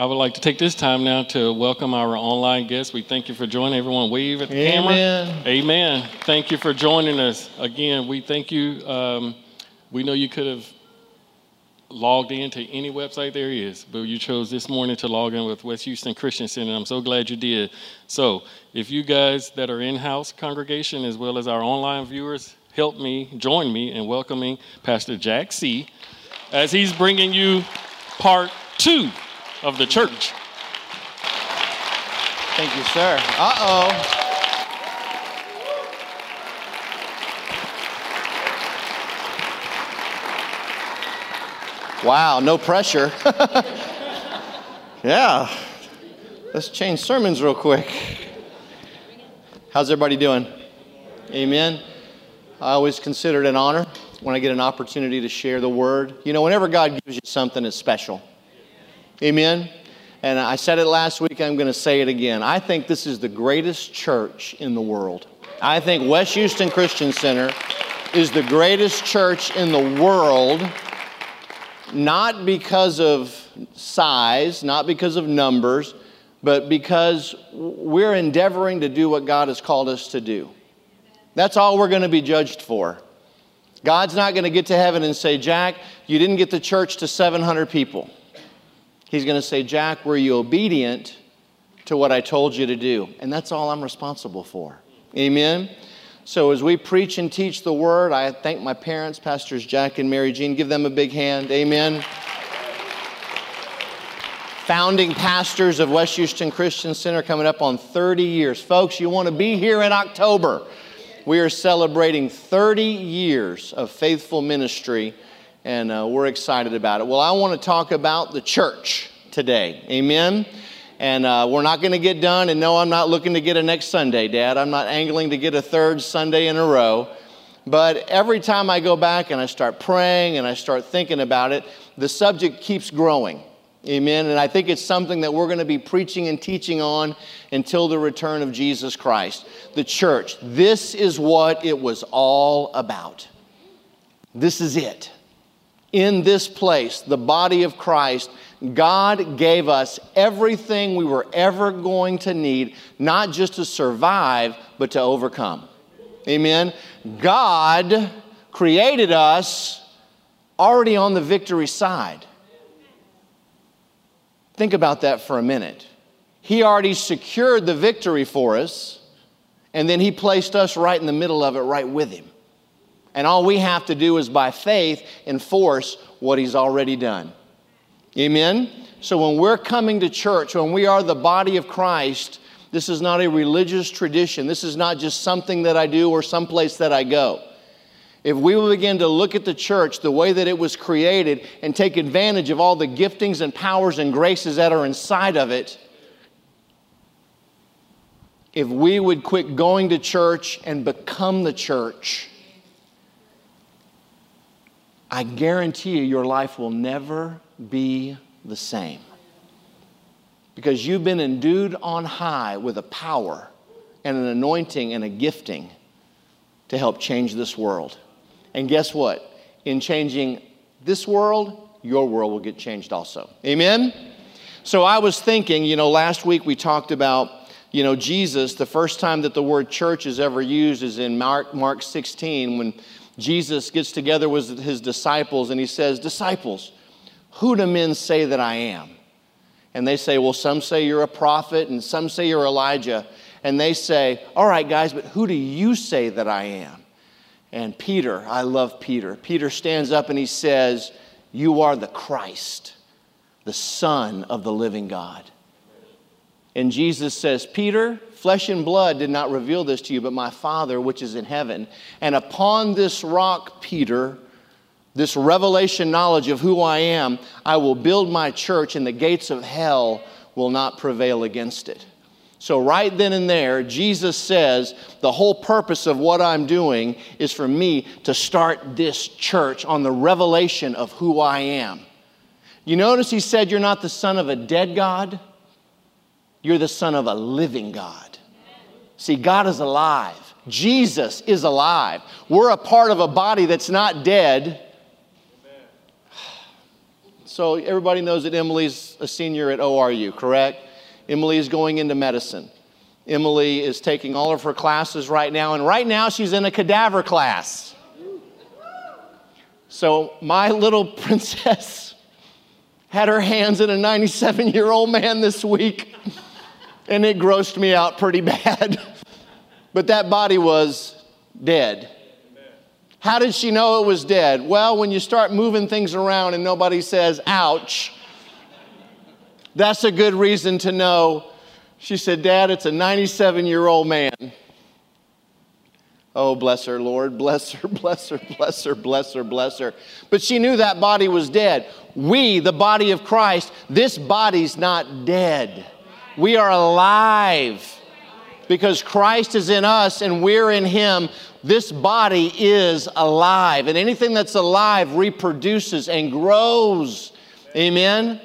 I would like to take this time now to welcome our online guests. We thank you for joining. Everyone, wave at the Amen. camera. Amen. Thank you for joining us. Again, we thank you. Um, we know you could have logged into any website there is, but you chose this morning to log in with West Houston Christian Center. I'm so glad you did. So, if you guys that are in house congregation as well as our online viewers help me, join me in welcoming Pastor Jack C. as he's bringing you part two of the church. Thank you, sir. Uh oh. Wow, no pressure. yeah. Let's change sermons real quick. How's everybody doing? Amen. I always consider it an honor when I get an opportunity to share the word. You know, whenever God gives you something, it's special. Amen. And I said it last week, I'm going to say it again. I think this is the greatest church in the world. I think West Houston Christian Center is the greatest church in the world, not because of size, not because of numbers, but because we're endeavoring to do what God has called us to do. That's all we're going to be judged for. God's not going to get to heaven and say, Jack, you didn't get the church to 700 people. He's going to say, Jack, were you obedient to what I told you to do? And that's all I'm responsible for. Amen. So as we preach and teach the word, I thank my parents, Pastors Jack and Mary Jean. Give them a big hand. Amen. Founding pastors of West Houston Christian Center coming up on 30 years. Folks, you want to be here in October. We are celebrating 30 years of faithful ministry and uh, we're excited about it. Well, I want to talk about the church today. Amen. And uh, we're not going to get done. And no, I'm not looking to get a next Sunday, Dad. I'm not angling to get a third Sunday in a row. But every time I go back and I start praying and I start thinking about it, the subject keeps growing. Amen. And I think it's something that we're going to be preaching and teaching on until the return of Jesus Christ. The church. This is what it was all about. This is it in this place, the body of Christ, God gave us everything we were ever going to need, not just to survive, but to overcome. Amen. God created us already on the victory side. Think about that for a minute. He already secured the victory for us, and then He placed us right in the middle of it, right with Him. And all we have to do is by faith enforce what he's already done. Amen? So when we're coming to church, when we are the body of Christ, this is not a religious tradition. This is not just something that I do or someplace that I go. If we will begin to look at the church the way that it was created and take advantage of all the giftings and powers and graces that are inside of it, if we would quit going to church and become the church, I guarantee you, your life will never be the same. Because you've been endued on high with a power and an anointing and a gifting to help change this world. And guess what? In changing this world, your world will get changed also. Amen? So I was thinking, you know, last week we talked about, you know, Jesus. The first time that the word church is ever used is in Mark, Mark 16 when Jesus gets together with his disciples and he says, Disciples, who do men say that I am? And they say, Well, some say you're a prophet, and some say you're Elijah. And they say, All right, guys, but who do you say that I am? And Peter, I love Peter. Peter stands up and he says, You are the Christ, the Son of the living God. And Jesus says, Peter, Flesh and blood did not reveal this to you, but my Father which is in heaven. And upon this rock, Peter, this revelation knowledge of who I am, I will build my church, and the gates of hell will not prevail against it. So, right then and there, Jesus says, The whole purpose of what I'm doing is for me to start this church on the revelation of who I am. You notice he said, You're not the son of a dead God, you're the son of a living God. See, God is alive. Jesus is alive. We're a part of a body that's not dead. So everybody knows that Emily's a senior at ORU, correct? Emily is going into medicine. Emily is taking all of her classes right now, and right now she's in a cadaver class. So my little princess had her hands in a 97 year old man this week, and it grossed me out pretty bad. but that body was dead. How did she know it was dead? Well, when you start moving things around and nobody says, ouch, that's a good reason to know. She said, Dad, it's a 97 year old man. Oh, bless her, Lord. Bless her, bless her, bless her, bless her, bless her. But she knew that body was dead. We, the body of Christ, this body's not dead. We are alive because Christ is in us and we're in Him this body is alive, and anything that's alive reproduces and grows. Amen?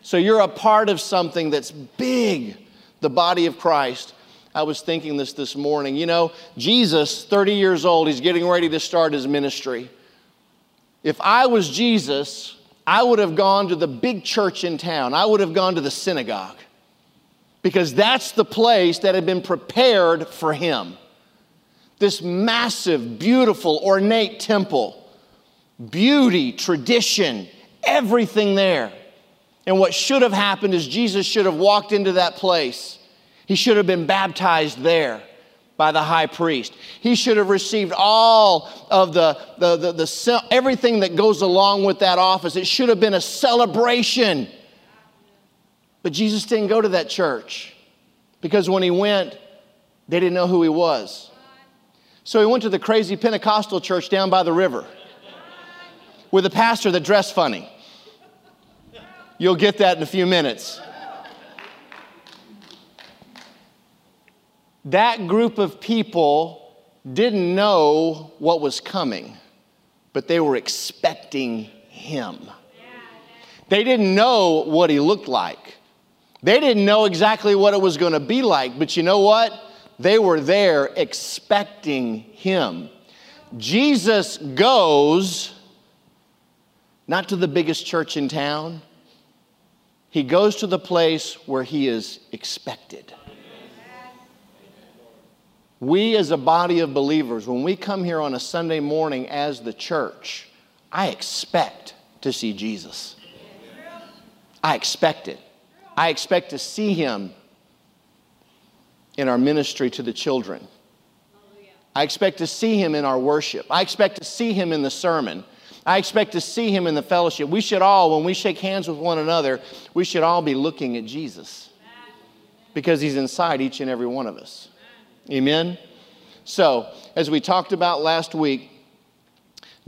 So you're a part of something that's big, the body of Christ. I was thinking this this morning. You know, Jesus, 30 years old, he's getting ready to start his ministry. If I was Jesus, I would have gone to the big church in town, I would have gone to the synagogue because that's the place that had been prepared for him this massive, beautiful, ornate temple. Beauty, tradition, everything there. And what should have happened is Jesus should have walked into that place. He should have been baptized there by the high priest. He should have received all of the, the, the, the, everything that goes along with that office. It should have been a celebration. But Jesus didn't go to that church because when he went, they didn't know who he was. So he went to the crazy Pentecostal church down by the river with a pastor that dressed funny. You'll get that in a few minutes. That group of people didn't know what was coming, but they were expecting him. They didn't know what he looked like. They didn't know exactly what it was going to be like, but you know what? They were there expecting him. Jesus goes not to the biggest church in town, he goes to the place where he is expected. We, as a body of believers, when we come here on a Sunday morning as the church, I expect to see Jesus. I expect it. I expect to see him in our ministry to the children. I expect to see him in our worship. I expect to see him in the sermon. I expect to see him in the fellowship. We should all, when we shake hands with one another, we should all be looking at Jesus because he's inside each and every one of us. Amen? So, as we talked about last week,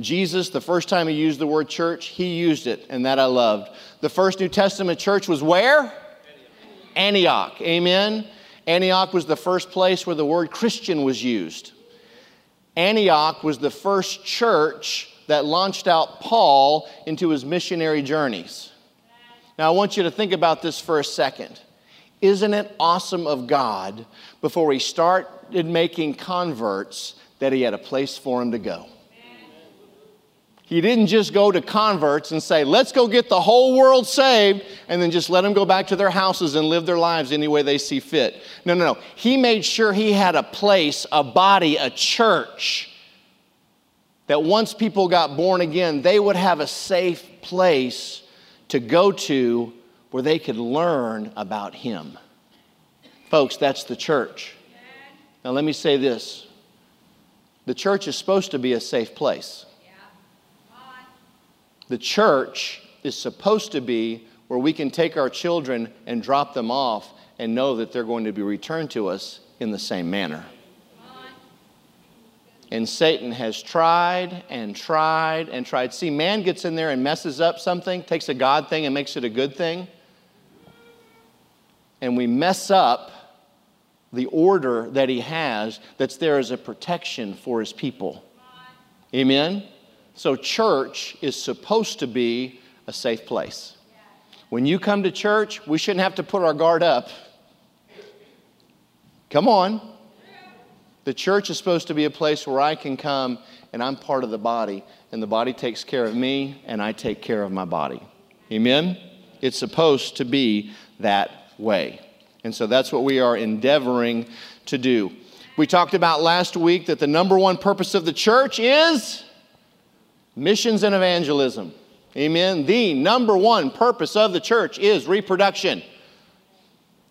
Jesus, the first time he used the word church, he used it, and that I loved. The first New Testament church was where? Antioch. Antioch. Amen. Antioch was the first place where the word Christian was used. Antioch was the first church that launched out Paul into his missionary journeys. Now, I want you to think about this for a second. Isn't it awesome of God before he started making converts that he had a place for him to go? He didn't just go to converts and say, let's go get the whole world saved, and then just let them go back to their houses and live their lives any way they see fit. No, no, no. He made sure he had a place, a body, a church that once people got born again, they would have a safe place to go to where they could learn about him. Folks, that's the church. Now, let me say this the church is supposed to be a safe place. The church is supposed to be where we can take our children and drop them off and know that they're going to be returned to us in the same manner. And Satan has tried and tried and tried. See, man gets in there and messes up something, takes a God thing and makes it a good thing. And we mess up the order that he has that's there as a protection for his people. Amen? So, church is supposed to be a safe place. When you come to church, we shouldn't have to put our guard up. Come on. The church is supposed to be a place where I can come and I'm part of the body, and the body takes care of me, and I take care of my body. Amen? It's supposed to be that way. And so that's what we are endeavoring to do. We talked about last week that the number one purpose of the church is missions and evangelism. Amen. The number one purpose of the church is reproduction.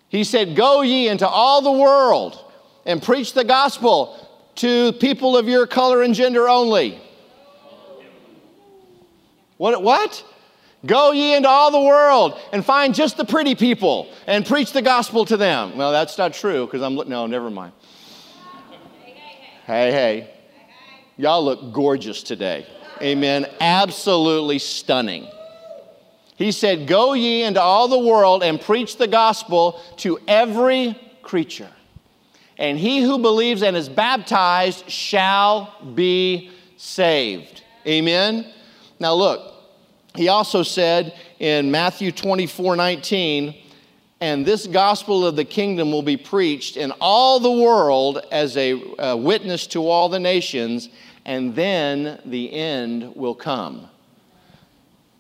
He said, Go ye into all the world and preach the gospel to people of your color and gender only. What? What? Go ye into all the world and find just the pretty people and preach the gospel to them. Well, that's not true because I'm, no, never mind. Hey, hey. Y'all look gorgeous today. Amen. Absolutely stunning. He said, Go ye into all the world and preach the gospel to every creature. And he who believes and is baptized shall be saved. Amen. Now, look, he also said in Matthew 24 19, and this gospel of the kingdom will be preached in all the world as a, a witness to all the nations, and then the end will come.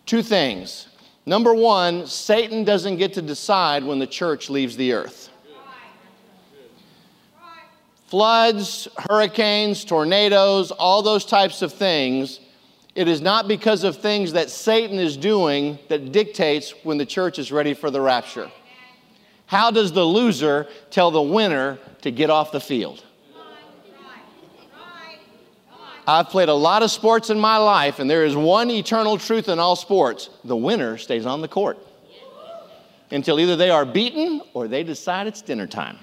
Two things. Number one, Satan doesn't get to decide when the church leaves the earth. Floods, hurricanes, tornadoes, all those types of things it is not because of things that Satan is doing that dictates when the church is ready for the rapture. How does the loser tell the winner to get off the field? I've played a lot of sports in my life, and there is one eternal truth in all sports the winner stays on the court until either they are beaten or they decide it's dinner time.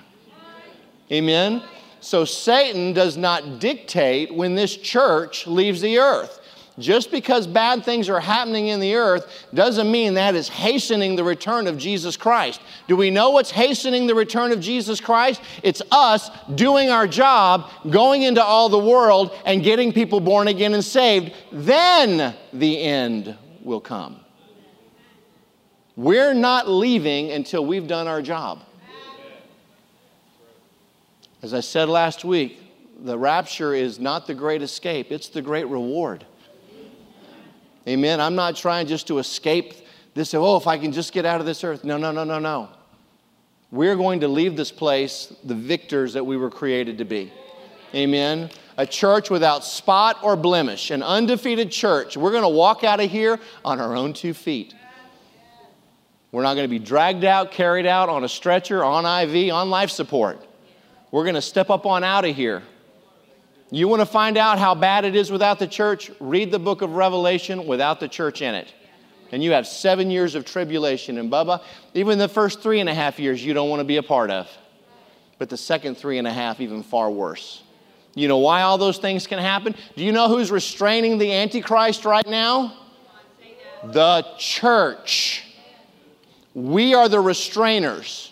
Amen? So Satan does not dictate when this church leaves the earth. Just because bad things are happening in the earth doesn't mean that is hastening the return of Jesus Christ. Do we know what's hastening the return of Jesus Christ? It's us doing our job, going into all the world, and getting people born again and saved. Then the end will come. We're not leaving until we've done our job. As I said last week, the rapture is not the great escape, it's the great reward. Amen. I'm not trying just to escape this, oh, if I can just get out of this earth. No, no, no, no, no. We're going to leave this place the victors that we were created to be. Amen. A church without spot or blemish, an undefeated church. We're going to walk out of here on our own two feet. We're not going to be dragged out, carried out on a stretcher, on IV, on life support. We're going to step up on out of here you want to find out how bad it is without the church? Read the book of Revelation without the church in it. And you have seven years of tribulation. And Bubba, even the first three and a half years you don't want to be a part of. But the second three and a half, even far worse. You know why all those things can happen? Do you know who's restraining the Antichrist right now? The church. We are the restrainers.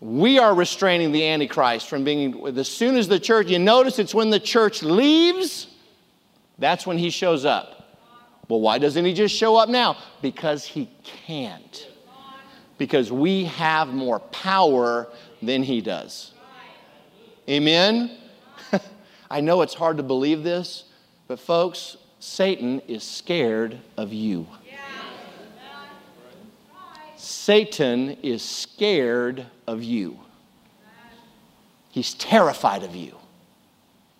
We are restraining the Antichrist from being, as soon as the church, you notice it's when the church leaves, that's when he shows up. Well, why doesn't he just show up now? Because he can't. Because we have more power than he does. Amen? I know it's hard to believe this, but folks, Satan is scared of you. Satan is scared of you. He's terrified of you.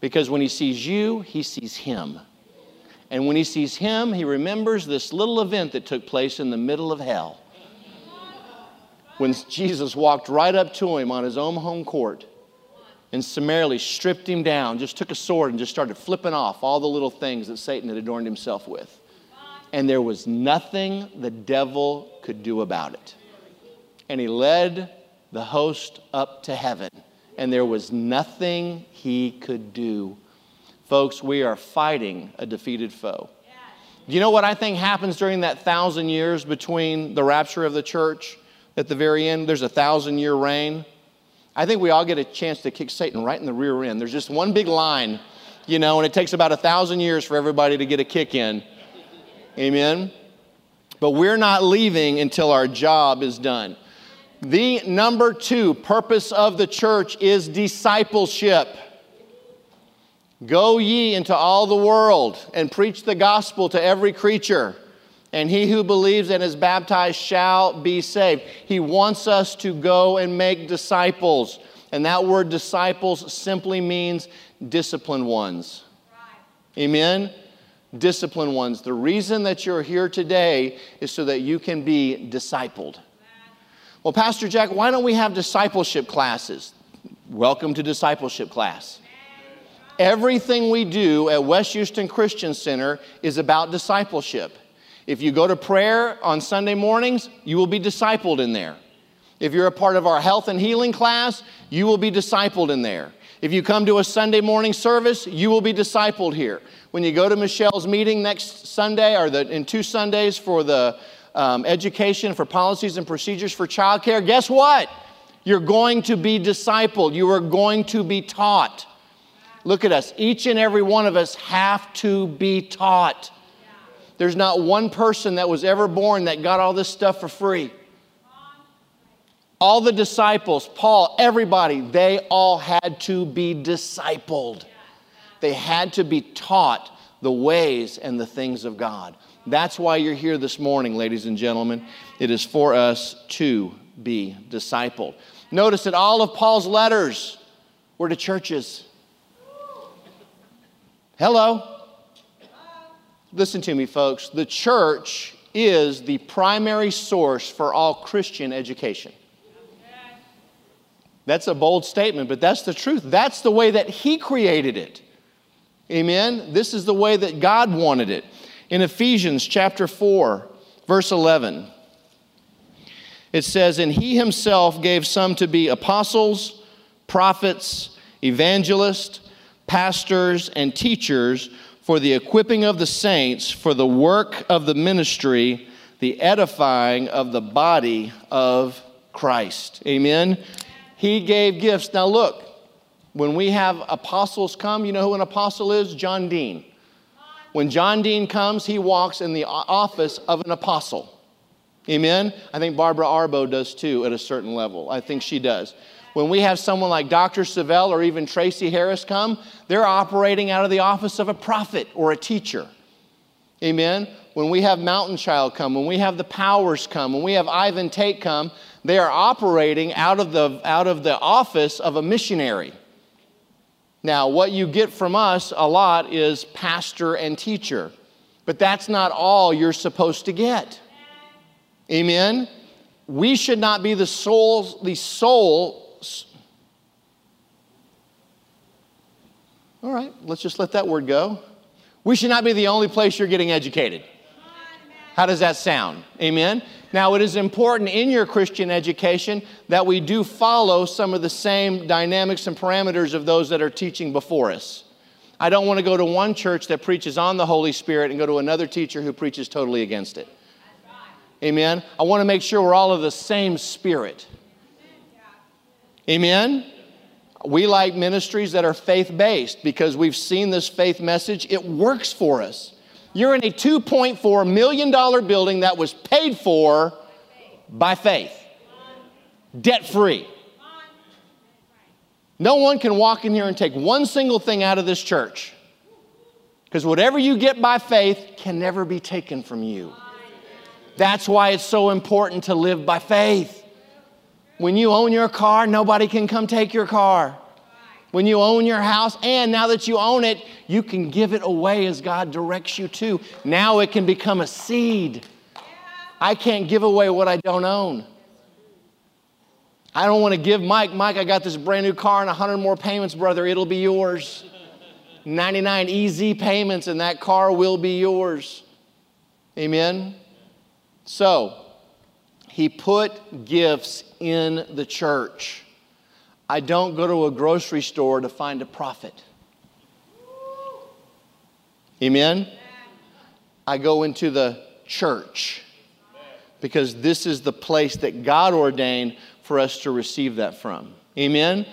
Because when he sees you, he sees him. And when he sees him, he remembers this little event that took place in the middle of hell. When Jesus walked right up to him on his own home court and summarily stripped him down, just took a sword and just started flipping off all the little things that Satan had adorned himself with and there was nothing the devil could do about it. And he led the host up to heaven, and there was nothing he could do. Folks, we are fighting a defeated foe. Do you know what I think happens during that thousand years between the rapture of the church at the very end? There's a thousand year reign. I think we all get a chance to kick Satan right in the rear end. There's just one big line, you know, and it takes about a thousand years for everybody to get a kick in. Amen? But we're not leaving until our job is done. The number two purpose of the church is discipleship. Go ye into all the world and preach the gospel to every creature. and he who believes and is baptized shall be saved. He wants us to go and make disciples. And that word disciples simply means disciplined ones. Amen? Disciplined ones. The reason that you're here today is so that you can be discipled. Well, Pastor Jack, why don't we have discipleship classes? Welcome to discipleship class. Everything we do at West Houston Christian Center is about discipleship. If you go to prayer on Sunday mornings, you will be discipled in there. If you're a part of our health and healing class, you will be discipled in there. If you come to a Sunday morning service, you will be discipled here. When you go to Michelle's meeting next Sunday or the, in two Sundays for the um, education for policies and procedures for childcare, guess what? You're going to be discipled. You are going to be taught. Look at us. Each and every one of us have to be taught. There's not one person that was ever born that got all this stuff for free. All the disciples, Paul, everybody, they all had to be discipled. They had to be taught the ways and the things of God. That's why you're here this morning, ladies and gentlemen. It is for us to be discipled. Notice that all of Paul's letters were to churches. Hello. Listen to me, folks. The church is the primary source for all Christian education. That's a bold statement, but that's the truth. That's the way that He created it. Amen? This is the way that God wanted it. In Ephesians chapter 4, verse 11, it says, And He Himself gave some to be apostles, prophets, evangelists, pastors, and teachers for the equipping of the saints, for the work of the ministry, the edifying of the body of Christ. Amen. He gave gifts. Now, look, when we have apostles come, you know who an apostle is? John Dean. When John Dean comes, he walks in the office of an apostle. Amen? I think Barbara Arbo does too at a certain level. I think she does. When we have someone like Dr. Savell or even Tracy Harris come, they're operating out of the office of a prophet or a teacher. Amen. When we have Mountain Child come, when we have the Powers come, when we have Ivan Tate come, they are operating out of the, out of the office of a missionary. Now, what you get from us a lot is pastor and teacher, but that's not all you're supposed to get. Amen. We should not be the sole, the sole All right, let's just let that word go. We should not be the only place you're getting educated. How does that sound? Amen? Now, it is important in your Christian education that we do follow some of the same dynamics and parameters of those that are teaching before us. I don't want to go to one church that preaches on the Holy Spirit and go to another teacher who preaches totally against it. Amen? I want to make sure we're all of the same spirit. Amen? We like ministries that are faith based because we've seen this faith message. It works for us. You're in a $2.4 million building that was paid for by faith, debt free. No one can walk in here and take one single thing out of this church because whatever you get by faith can never be taken from you. That's why it's so important to live by faith. When you own your car, nobody can come take your car. When you own your house, and now that you own it, you can give it away as God directs you to. Now it can become a seed. I can't give away what I don't own. I don't want to give Mike, Mike, I got this brand new car and 100 more payments, brother. It'll be yours. 99 easy payments, and that car will be yours. Amen? So, he put gifts in the church. I don't go to a grocery store to find a prophet. Amen? I go into the church because this is the place that God ordained for us to receive that from. Amen?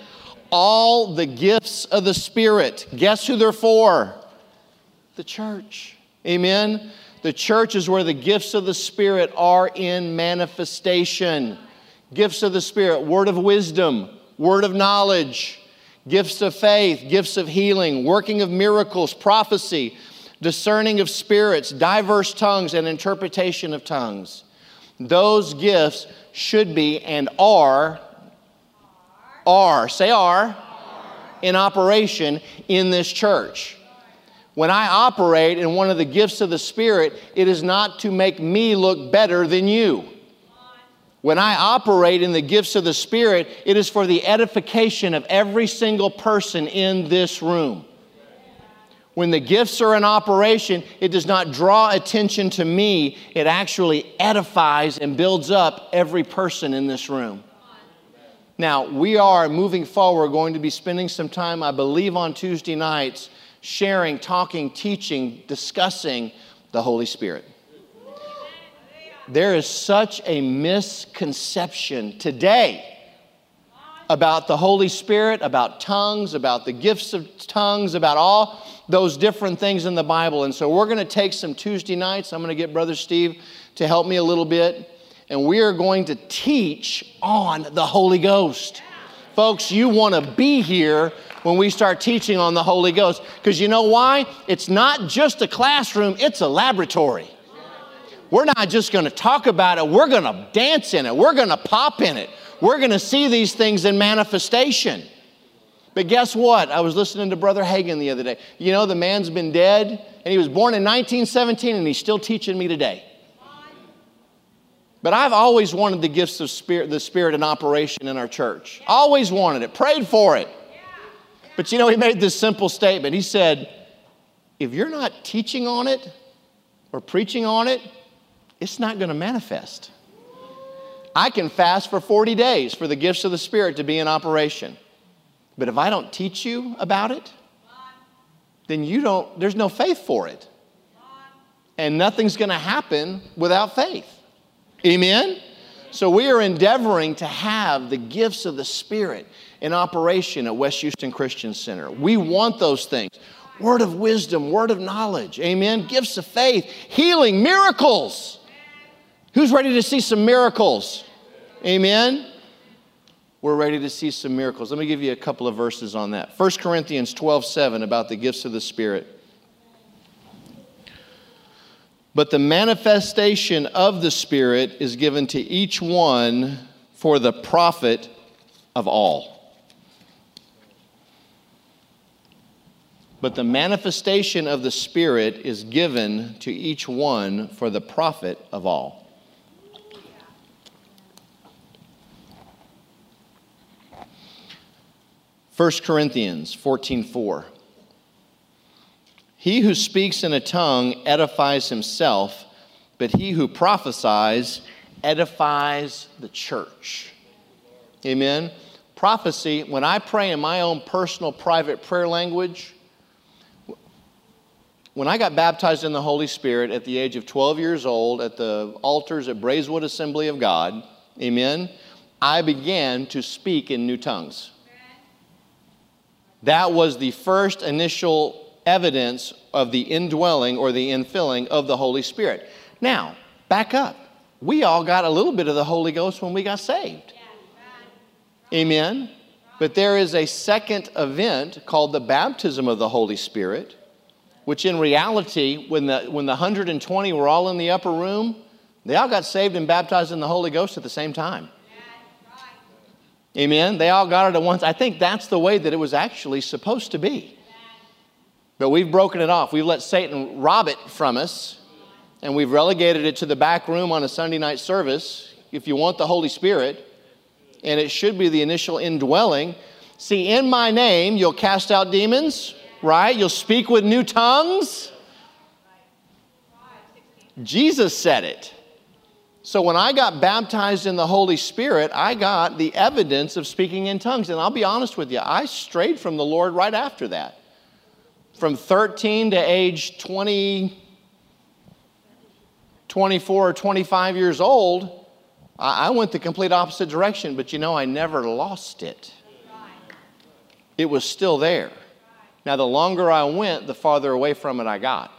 All the gifts of the Spirit, guess who they're for? The church. Amen? The church is where the gifts of the Spirit are in manifestation. Gifts of the Spirit, word of wisdom, word of knowledge, gifts of faith, gifts of healing, working of miracles, prophecy, discerning of spirits, diverse tongues, and interpretation of tongues. Those gifts should be and are, are, say are, in operation in this church. When I operate in one of the gifts of the Spirit, it is not to make me look better than you. When I operate in the gifts of the Spirit, it is for the edification of every single person in this room. When the gifts are in operation, it does not draw attention to me, it actually edifies and builds up every person in this room. Now, we are moving forward, going to be spending some time, I believe, on Tuesday nights, sharing, talking, teaching, discussing the Holy Spirit. There is such a misconception today about the Holy Spirit, about tongues, about the gifts of tongues, about all those different things in the Bible. And so we're going to take some Tuesday nights. I'm going to get Brother Steve to help me a little bit. And we are going to teach on the Holy Ghost. Folks, you want to be here when we start teaching on the Holy Ghost. Because you know why? It's not just a classroom, it's a laboratory. We're not just going to talk about it, we're going to dance in it, we're going to pop in it, we're going to see these things in manifestation. But guess what? I was listening to Brother Hagin the other day. You know, the man's been dead, and he was born in 1917, and he's still teaching me today. But I've always wanted the gifts of spirit, the Spirit in operation in our church. Always wanted it, prayed for it. But you know, he made this simple statement. He said, if you're not teaching on it or preaching on it, it's not going to manifest. I can fast for 40 days for the gifts of the Spirit to be in operation. But if I don't teach you about it, then you don't, there's no faith for it. And nothing's going to happen without faith. Amen? So we are endeavoring to have the gifts of the Spirit in operation at West Houston Christian Center. We want those things word of wisdom, word of knowledge. Amen? Gifts of faith, healing, miracles. Who's ready to see some miracles? Amen? we're ready to see some miracles. Let me give you a couple of verses on that. 1 Corinthians 12 7 about the gifts of the Spirit. But the manifestation of the Spirit is given to each one for the profit of all. But the manifestation of the Spirit is given to each one for the profit of all. 1 Corinthians 14:4 He who speaks in a tongue edifies himself, but he who prophesies edifies the church. Amen. Prophecy, when I pray in my own personal private prayer language, when I got baptized in the Holy Spirit at the age of 12 years old at the altars at Braeswood Assembly of God, amen, I began to speak in new tongues. That was the first initial evidence of the indwelling or the infilling of the Holy Spirit. Now, back up. We all got a little bit of the Holy Ghost when we got saved. Amen. But there is a second event called the baptism of the Holy Spirit, which in reality, when the, when the 120 were all in the upper room, they all got saved and baptized in the Holy Ghost at the same time. Amen. They all got it at once. I think that's the way that it was actually supposed to be. But we've broken it off. We've let Satan rob it from us, and we've relegated it to the back room on a Sunday night service. If you want the Holy Spirit, and it should be the initial indwelling. See, in my name, you'll cast out demons, right? You'll speak with new tongues. Jesus said it. So when I got baptized in the Holy Spirit, I got the evidence of speaking in tongues. And I'll be honest with you, I strayed from the Lord right after that. From 13 to age 20, 24 or 25 years old, I went the complete opposite direction, but you know, I never lost it. It was still there. Now, the longer I went, the farther away from it I got.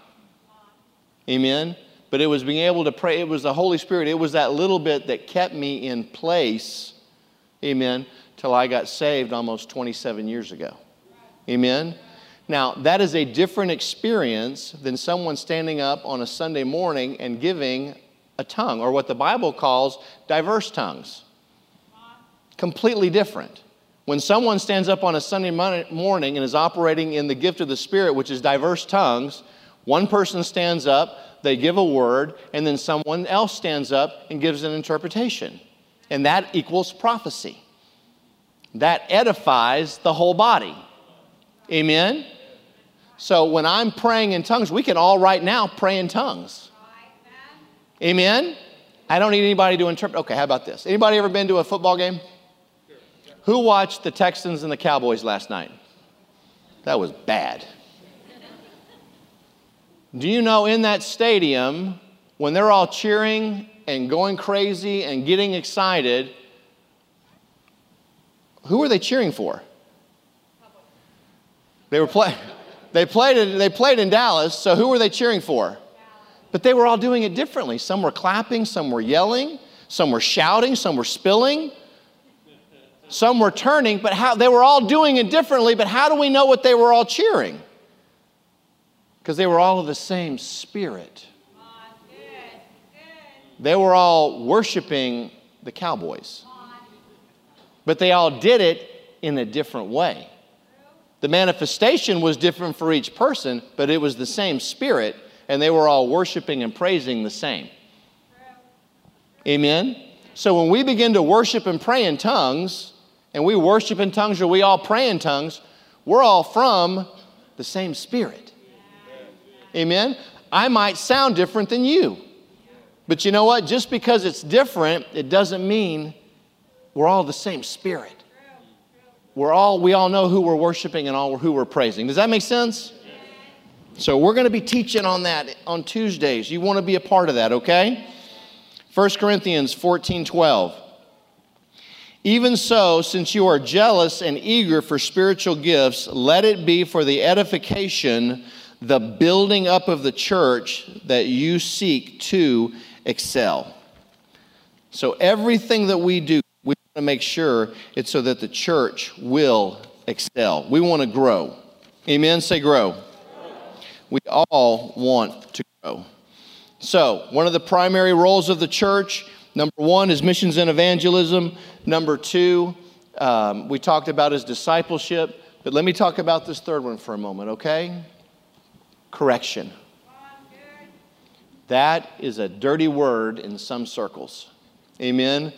Amen? But it was being able to pray. It was the Holy Spirit. It was that little bit that kept me in place, amen, till I got saved almost 27 years ago. Amen. Now, that is a different experience than someone standing up on a Sunday morning and giving a tongue, or what the Bible calls diverse tongues. Completely different. When someone stands up on a Sunday morning and is operating in the gift of the Spirit, which is diverse tongues, one person stands up, they give a word, and then someone else stands up and gives an interpretation. And that equals prophecy. That edifies the whole body. Amen? So when I'm praying in tongues, we can all right now pray in tongues. Amen? I don't need anybody to interpret. Okay, how about this? Anybody ever been to a football game? Who watched the Texans and the Cowboys last night? That was bad. Do you know in that stadium, when they're all cheering and going crazy and getting excited, who were they cheering for? They were playing. They played, in, they played in Dallas, so who were they cheering for? But they were all doing it differently. Some were clapping, some were yelling, some were shouting, some were spilling. Some were turning, but how they were all doing it differently, but how do we know what they were all cheering? Because they were all of the same spirit. They were all worshiping the cowboys. But they all did it in a different way. The manifestation was different for each person, but it was the same spirit, and they were all worshiping and praising the same. Amen? So when we begin to worship and pray in tongues, and we worship in tongues or we all pray in tongues, we're all from the same Spirit. Amen? I might sound different than you. But you know what? Just because it's different, it doesn't mean we're all the same Spirit. We're all, we all know who we're worshiping and all who we're praising. Does that make sense? So we're going to be teaching on that on Tuesdays. You want to be a part of that, okay? 1 Corinthians 14 12. Even so, since you are jealous and eager for spiritual gifts, let it be for the edification, the building up of the church that you seek to excel. So, everything that we do, we want to make sure it's so that the church will excel. We want to grow. Amen? Say grow. We all want to grow. So, one of the primary roles of the church Number one is missions and evangelism. Number two, um, we talked about his discipleship. But let me talk about this third one for a moment, okay? Correction. That is a dirty word in some circles. Amen?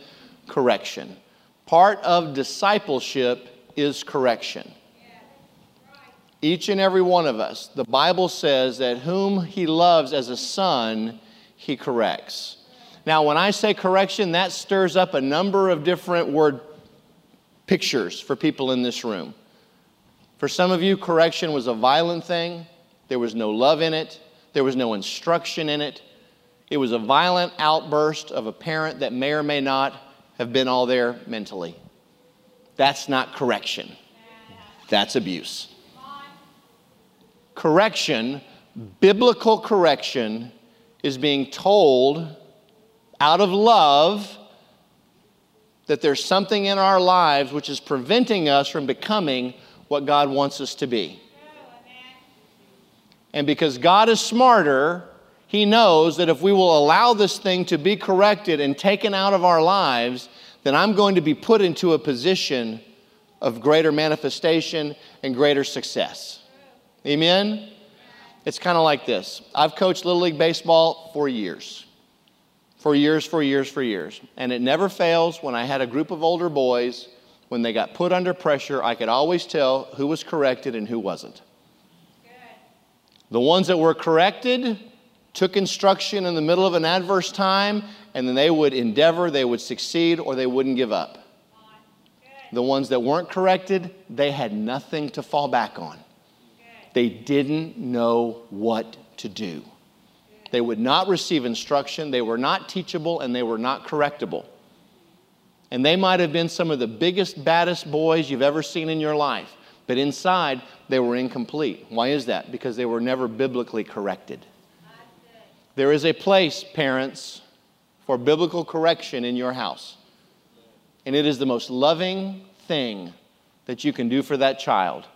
Correction. Part of discipleship is correction. Each and every one of us, the Bible says that whom he loves as a son, he corrects. Now, when I say correction, that stirs up a number of different word pictures for people in this room. For some of you, correction was a violent thing, there was no love in it, there was no instruction in it. It was a violent outburst of a parent that may or may not have been all there mentally. That's not correction, that's abuse. Correction, biblical correction, is being told out of love that there's something in our lives which is preventing us from becoming what God wants us to be. And because God is smarter, He knows that if we will allow this thing to be corrected and taken out of our lives, then I'm going to be put into a position of greater manifestation and greater success. Amen? It's kind of like this I've coached Little League Baseball for years for years, for years, for years. And it never fails when I had a group of older boys, when they got put under pressure, I could always tell who was corrected and who wasn't. The ones that were corrected took instruction in the middle of an adverse time, and then they would endeavor, they would succeed, or they wouldn't give up. The ones that weren't corrected, they had nothing to fall back on. They didn't know what to do. They would not receive instruction, they were not teachable, and they were not correctable. And they might have been some of the biggest, baddest boys you've ever seen in your life, but inside they were incomplete. Why is that? Because they were never biblically corrected. There is a place, parents, for biblical correction in your house. And it is the most loving thing that you can do for that child.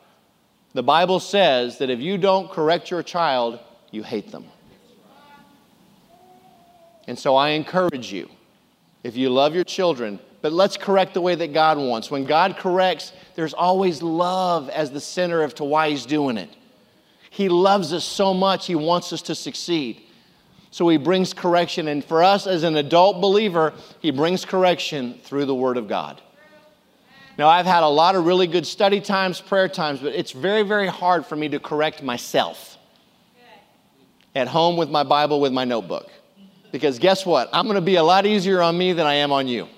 The Bible says that if you don't correct your child, you hate them. And so I encourage you, if you love your children, but let's correct the way that God wants. When God corrects, there's always love as the center of to why He's doing it. He loves us so much, He wants us to succeed. So He brings correction. And for us as an adult believer, He brings correction through the Word of God. Now, I've had a lot of really good study times, prayer times, but it's very, very hard for me to correct myself at home with my Bible, with my notebook. Because guess what? I'm going to be a lot easier on me than I am on you.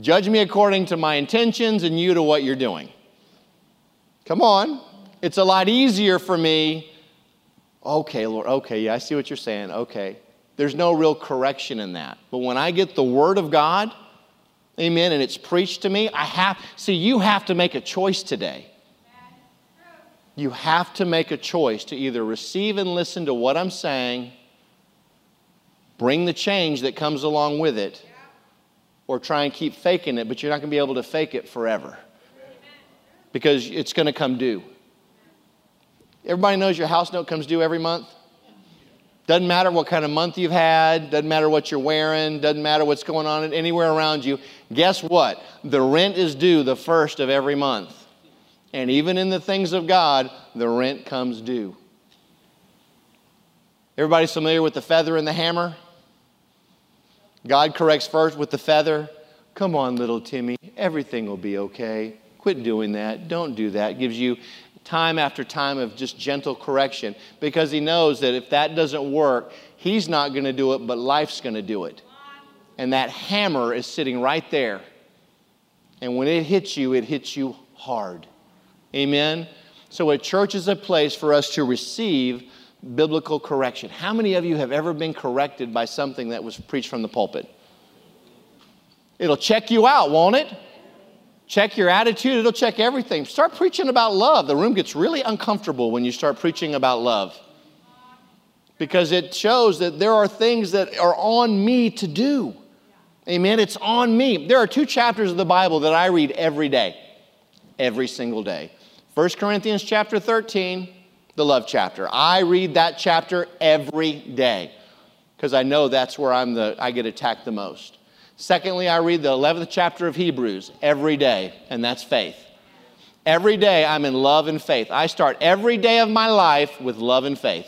Judge me according to my intentions and you to what you're doing. Come on. It's a lot easier for me. Okay, Lord, okay, yeah, I see what you're saying. Okay. There's no real correction in that. But when I get the Word of God, amen, and it's preached to me, I have, see, you have to make a choice today. You have to make a choice to either receive and listen to what I'm saying, bring the change that comes along with it, or try and keep faking it, but you're not going to be able to fake it forever because it's going to come due. Everybody knows your house note comes due every month. Doesn't matter what kind of month you've had, doesn't matter what you're wearing, doesn't matter what's going on anywhere around you. Guess what? The rent is due the first of every month. And even in the things of God, the rent comes due. Everybody's familiar with the feather and the hammer? God corrects first with the feather. Come on, little Timmy, everything will be okay. Quit doing that. Don't do that. Gives you time after time of just gentle correction because he knows that if that doesn't work, he's not going to do it, but life's going to do it. And that hammer is sitting right there. And when it hits you, it hits you hard. Amen? So a church is a place for us to receive biblical correction. How many of you have ever been corrected by something that was preached from the pulpit? It'll check you out, won't it? Check your attitude, it'll check everything. Start preaching about love. The room gets really uncomfortable when you start preaching about love because it shows that there are things that are on me to do. Amen. It's on me. There are two chapters of the Bible that I read every day, every single day. 1 Corinthians chapter 13 the love chapter. I read that chapter every day because I know that's where I'm the, I get attacked the most. Secondly, I read the 11th chapter of Hebrews every day, and that's faith. Every day I'm in love and faith. I start every day of my life with love and faith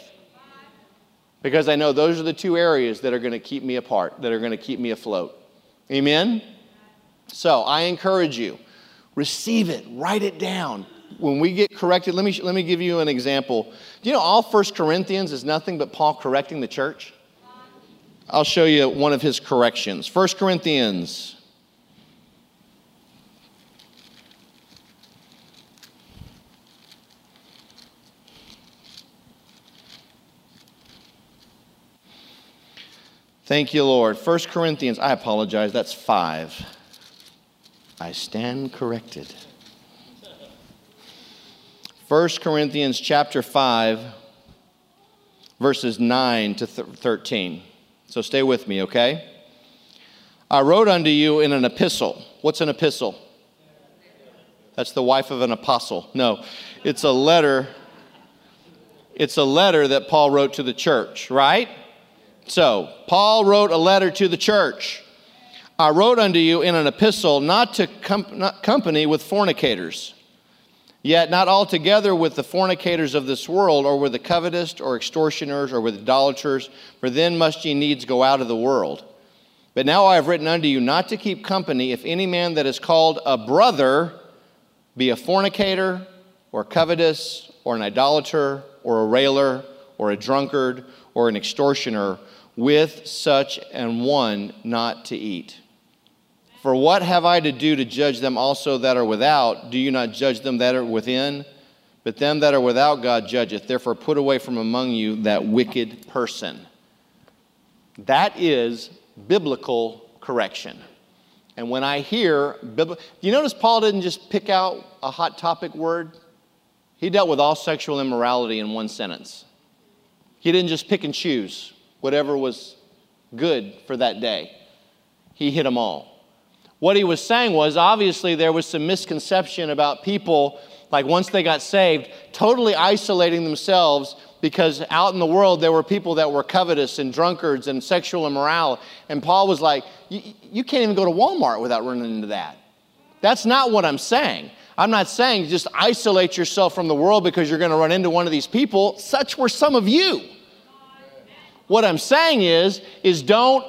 because I know those are the two areas that are going to keep me apart, that are going to keep me afloat. Amen? So I encourage you receive it, write it down, when we get corrected, let me, let me give you an example. Do you know all First Corinthians is nothing but Paul correcting the church? I'll show you one of his corrections. First Corinthians. Thank you, Lord. First Corinthians, I apologize, that's five. I stand corrected. 1 Corinthians chapter 5 verses 9 to 13. So stay with me, okay? I wrote unto you in an epistle. What's an epistle? That's the wife of an apostle. No, it's a letter. It's a letter that Paul wrote to the church, right? So, Paul wrote a letter to the church. I wrote unto you in an epistle not to com- not company with fornicators Yet not altogether with the fornicators of this world, or with the covetous, or extortioners, or with idolaters, for then must ye needs go out of the world. But now I have written unto you not to keep company if any man that is called a brother be a fornicator, or covetous, or an idolater, or a railer, or a drunkard, or an extortioner, with such an one not to eat. For what have I to do to judge them also that are without? Do you not judge them that are within? But them that are without God judgeth. Therefore, put away from among you that wicked person. That is biblical correction. And when I hear, do you notice Paul didn't just pick out a hot topic word? He dealt with all sexual immorality in one sentence. He didn't just pick and choose whatever was good for that day, he hit them all. What he was saying was obviously there was some misconception about people like once they got saved, totally isolating themselves because out in the world there were people that were covetous and drunkards and sexual immoral. And Paul was like, You can't even go to Walmart without running into that. That's not what I'm saying. I'm not saying just isolate yourself from the world because you're going to run into one of these people. Such were some of you. What I'm saying is, is don't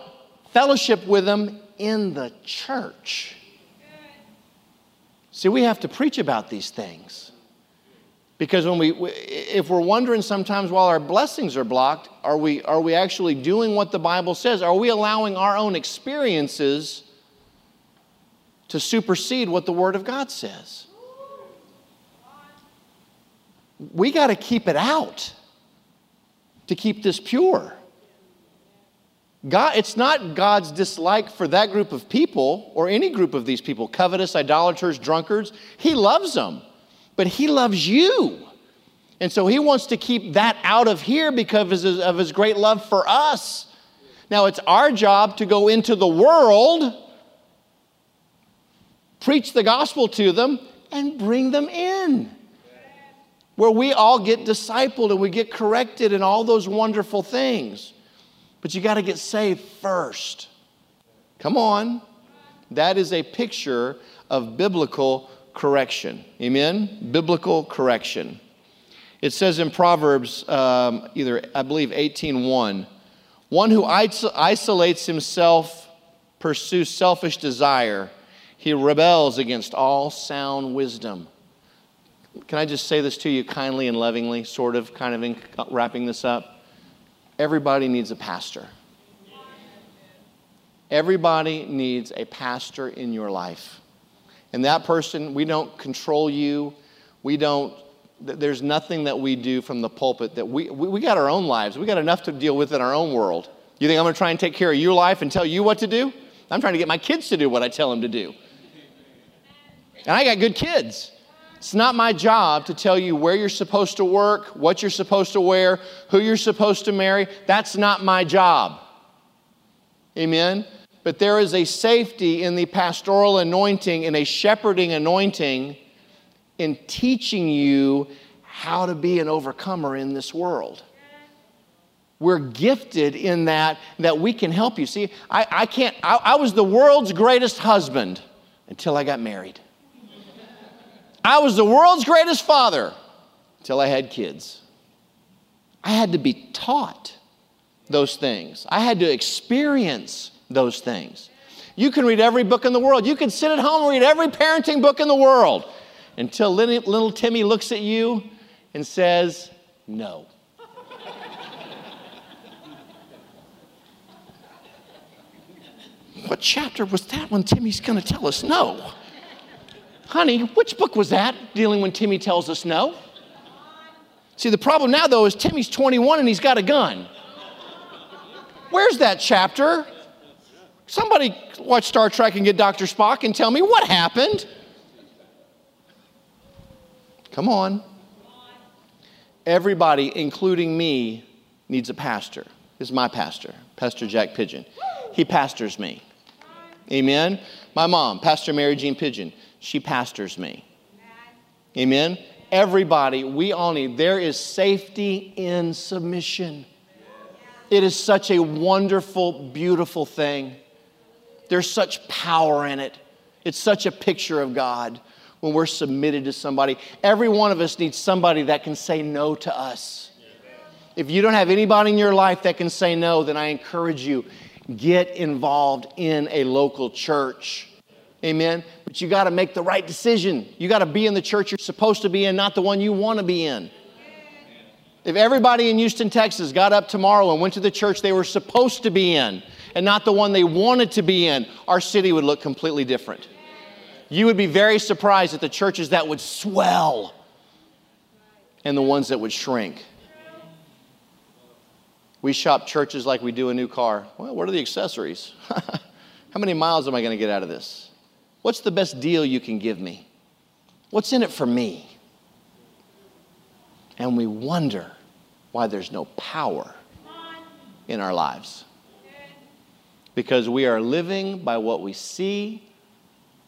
fellowship with them in the church. See, we have to preach about these things. Because when we, if we're wondering sometimes while our blessings are blocked, are we, are we actually doing what the Bible says? Are we allowing our own experiences to supersede what the Word of God says? We got to keep it out to keep this pure. God, it's not God's dislike for that group of people or any group of these people, covetous, idolaters, drunkards. He loves them, but He loves you. And so He wants to keep that out of here because of his, of his great love for us. Now, it's our job to go into the world, preach the gospel to them, and bring them in. Where we all get discipled and we get corrected and all those wonderful things. But you got to get saved first. Come on. That is a picture of biblical correction. Amen? Biblical correction. It says in Proverbs, um, either I believe 18:1, one who isolates himself pursues selfish desire. He rebels against all sound wisdom. Can I just say this to you kindly and lovingly, sort of, kind of in, wrapping this up? Everybody needs a pastor. Everybody needs a pastor in your life. And that person, we don't control you. We don't, there's nothing that we do from the pulpit that we, we, got our own lives. We got enough to deal with in our own world. You think I'm going to try and take care of your life and tell you what to do? I'm trying to get my kids to do what I tell them to do. And I got good kids. It's not my job to tell you where you're supposed to work, what you're supposed to wear, who you're supposed to marry. That's not my job. Amen? But there is a safety in the pastoral anointing, in a shepherding anointing, in teaching you how to be an overcomer in this world. We're gifted in that, that we can help you. See, I, I can't, I, I was the world's greatest husband until I got married. I was the world's greatest father until I had kids. I had to be taught those things, I had to experience those things. You can read every book in the world. You can sit at home and read every parenting book in the world until little, Timmy looks at you and says, No. what chapter was that when Timmy's going to tell us no? Honey, which book was that dealing when Timmy tells us no? See, the problem now, though, is Timmy's 21 and he's got a gun. Where's that chapter? Somebody watch Star Trek and get Dr. Spock and tell me what happened. Come on. Everybody, including me, needs a pastor. This is my pastor, Pastor Jack Pigeon. He pastors me. Amen. My mom, Pastor Mary Jean Pigeon. She pastors me. Amen. Everybody, we all need, there is safety in submission. It is such a wonderful, beautiful thing. There's such power in it. It's such a picture of God when we're submitted to somebody. Every one of us needs somebody that can say no to us. If you don't have anybody in your life that can say no, then I encourage you get involved in a local church. Amen. But you got to make the right decision. You got to be in the church you're supposed to be in, not the one you want to be in. If everybody in Houston, Texas got up tomorrow and went to the church they were supposed to be in and not the one they wanted to be in, our city would look completely different. You would be very surprised at the churches that would swell and the ones that would shrink. We shop churches like we do a new car. Well, what are the accessories? How many miles am I going to get out of this? What's the best deal you can give me? What's in it for me? And we wonder why there's no power in our lives. Because we are living by what we see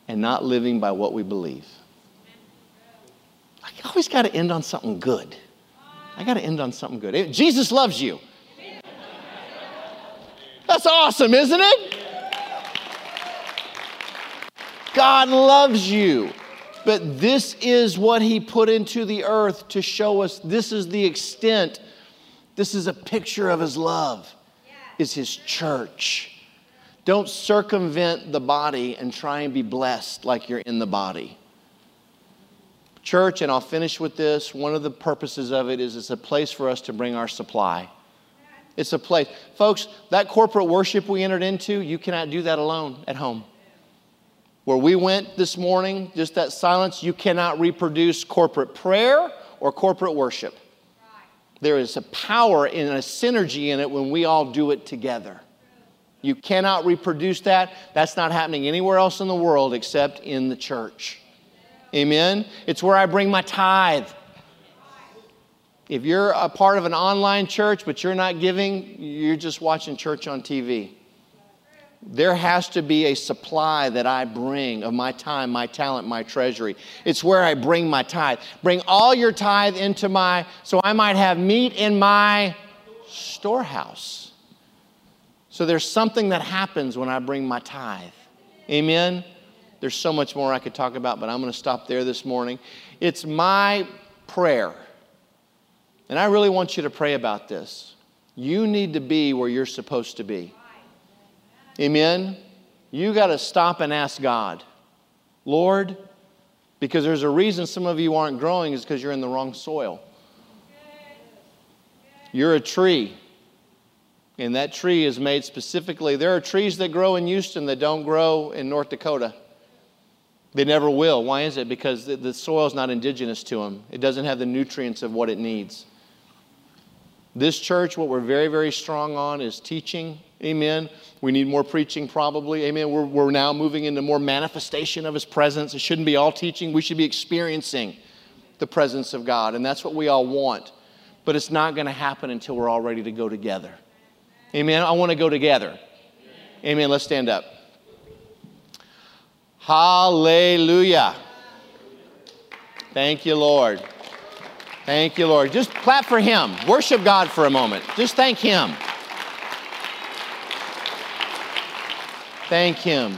and not living by what we believe. I always got to end on something good. I got to end on something good. Jesus loves you. That's awesome, isn't it? God loves you. But this is what He put into the earth to show us this is the extent, this is a picture of His love, is His church. Don't circumvent the body and try and be blessed like you're in the body. Church, and I'll finish with this one of the purposes of it is it's a place for us to bring our supply. It's a place. Folks, that corporate worship we entered into, you cannot do that alone at home. Where we went this morning, just that silence, you cannot reproduce corporate prayer or corporate worship. There is a power and a synergy in it when we all do it together. You cannot reproduce that. That's not happening anywhere else in the world except in the church. Amen? It's where I bring my tithe. If you're a part of an online church but you're not giving, you're just watching church on TV. There has to be a supply that I bring of my time, my talent, my treasury. It's where I bring my tithe. Bring all your tithe into my, so I might have meat in my storehouse. So there's something that happens when I bring my tithe. Amen? There's so much more I could talk about, but I'm going to stop there this morning. It's my prayer, and I really want you to pray about this. You need to be where you're supposed to be. Amen? You got to stop and ask God, Lord, because there's a reason some of you aren't growing is because you're in the wrong soil. You're a tree. And that tree is made specifically. There are trees that grow in Houston that don't grow in North Dakota. They never will. Why is it? Because the, the soil is not indigenous to them, it doesn't have the nutrients of what it needs. This church, what we're very, very strong on is teaching. Amen. We need more preaching, probably. Amen. We're, we're now moving into more manifestation of His presence. It shouldn't be all teaching, we should be experiencing the presence of God. And that's what we all want. But it's not going to happen until we're all ready to go together. Amen. I want to go together. Amen. Let's stand up. Hallelujah. Thank you, Lord. Thank you, Lord. Just clap for Him. Worship God for a moment. Just thank Him. Thank Him.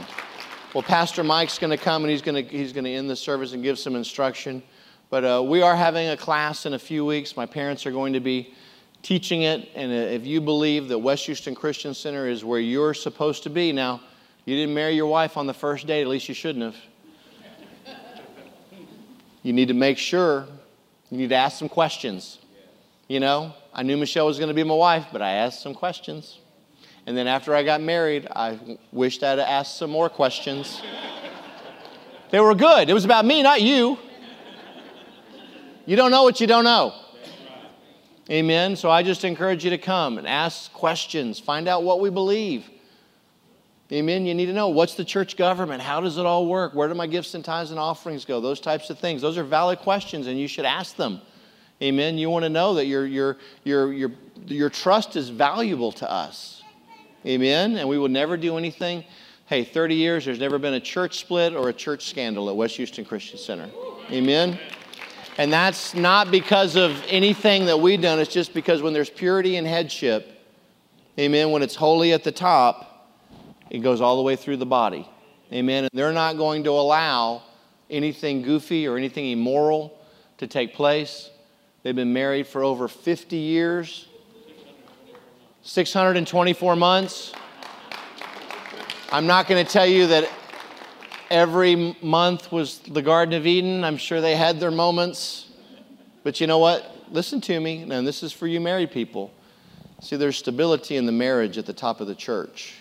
Well, Pastor Mike's going to come and he's going to, he's going to end the service and give some instruction. But uh, we are having a class in a few weeks. My parents are going to be teaching it. And if you believe that West Houston Christian Center is where you're supposed to be, now, you didn't marry your wife on the first date, at least you shouldn't have. You need to make sure, you need to ask some questions. You know, I knew Michelle was going to be my wife, but I asked some questions. And then after I got married, I wished I'd asked some more questions. they were good. It was about me, not you. You don't know what you don't know. Amen. So I just encourage you to come and ask questions, find out what we believe. Amen. You need to know what's the church government? How does it all work? Where do my gifts and tithes and offerings go? Those types of things. Those are valid questions, and you should ask them. Amen. You want to know that your, your, your, your, your trust is valuable to us. Amen. And we will never do anything. Hey, 30 years, there's never been a church split or a church scandal at West Houston Christian Center. Amen. And that's not because of anything that we've done, it's just because when there's purity and headship, amen, when it's holy at the top, it goes all the way through the body. Amen. And they're not going to allow anything goofy or anything immoral to take place. They've been married for over 50 years, 624 months. I'm not going to tell you that every month was the Garden of Eden. I'm sure they had their moments. But you know what? Listen to me, and this is for you married people. See, there's stability in the marriage at the top of the church.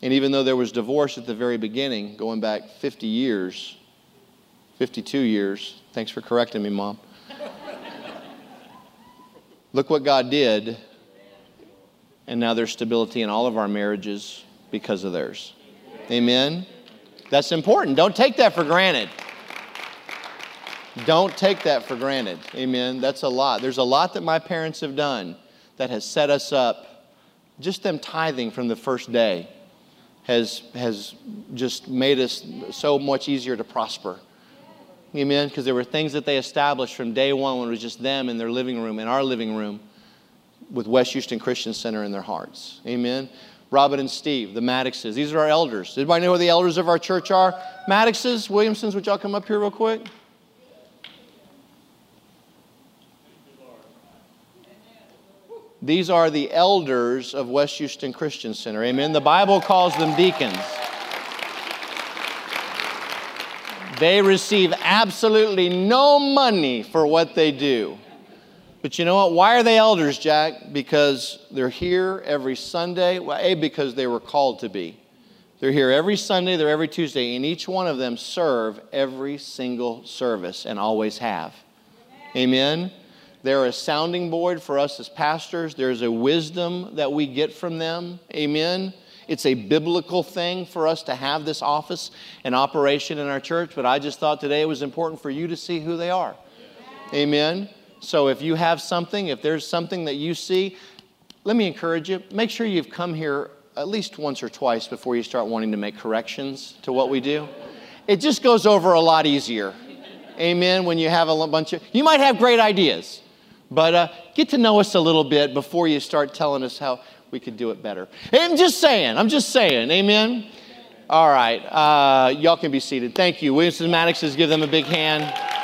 And even though there was divorce at the very beginning, going back 50 years, 52 years, thanks for correcting me, Mom. Look what God did. And now there's stability in all of our marriages because of theirs. Amen. That's important. Don't take that for granted. Don't take that for granted. Amen. That's a lot. There's a lot that my parents have done that has set us up. Just them tithing from the first day has, has just made us so much easier to prosper. Amen. Because there were things that they established from day one when it was just them in their living room, in our living room, with West Houston Christian Center in their hearts. Amen. Robin and Steve, the Maddoxes. These are our elders. Does anybody know who the elders of our church are? Maddoxes, Williamsons, would y'all come up here real quick? These are the elders of West Houston Christian Center. Amen. The Bible calls them deacons. They receive absolutely no money for what they do. But you know what? Why are they elders, Jack? Because they're here every Sunday. Well, A, because they were called to be. They're here every Sunday, they're every Tuesday, and each one of them serve every single service and always have. Amen. They're a sounding board for us as pastors. There's a wisdom that we get from them. Amen. It's a biblical thing for us to have this office and operation in our church, but I just thought today it was important for you to see who they are. Amen. So if you have something, if there's something that you see, let me encourage you, make sure you've come here at least once or twice before you start wanting to make corrections to what we do. It just goes over a lot easier. Amen. When you have a bunch of, you might have great ideas, but uh, get to know us a little bit before you start telling us how we could do it better. I'm just saying, I'm just saying, amen? All right, uh, y'all can be seated. Thank you. Williamson Maddox, give them a big hand.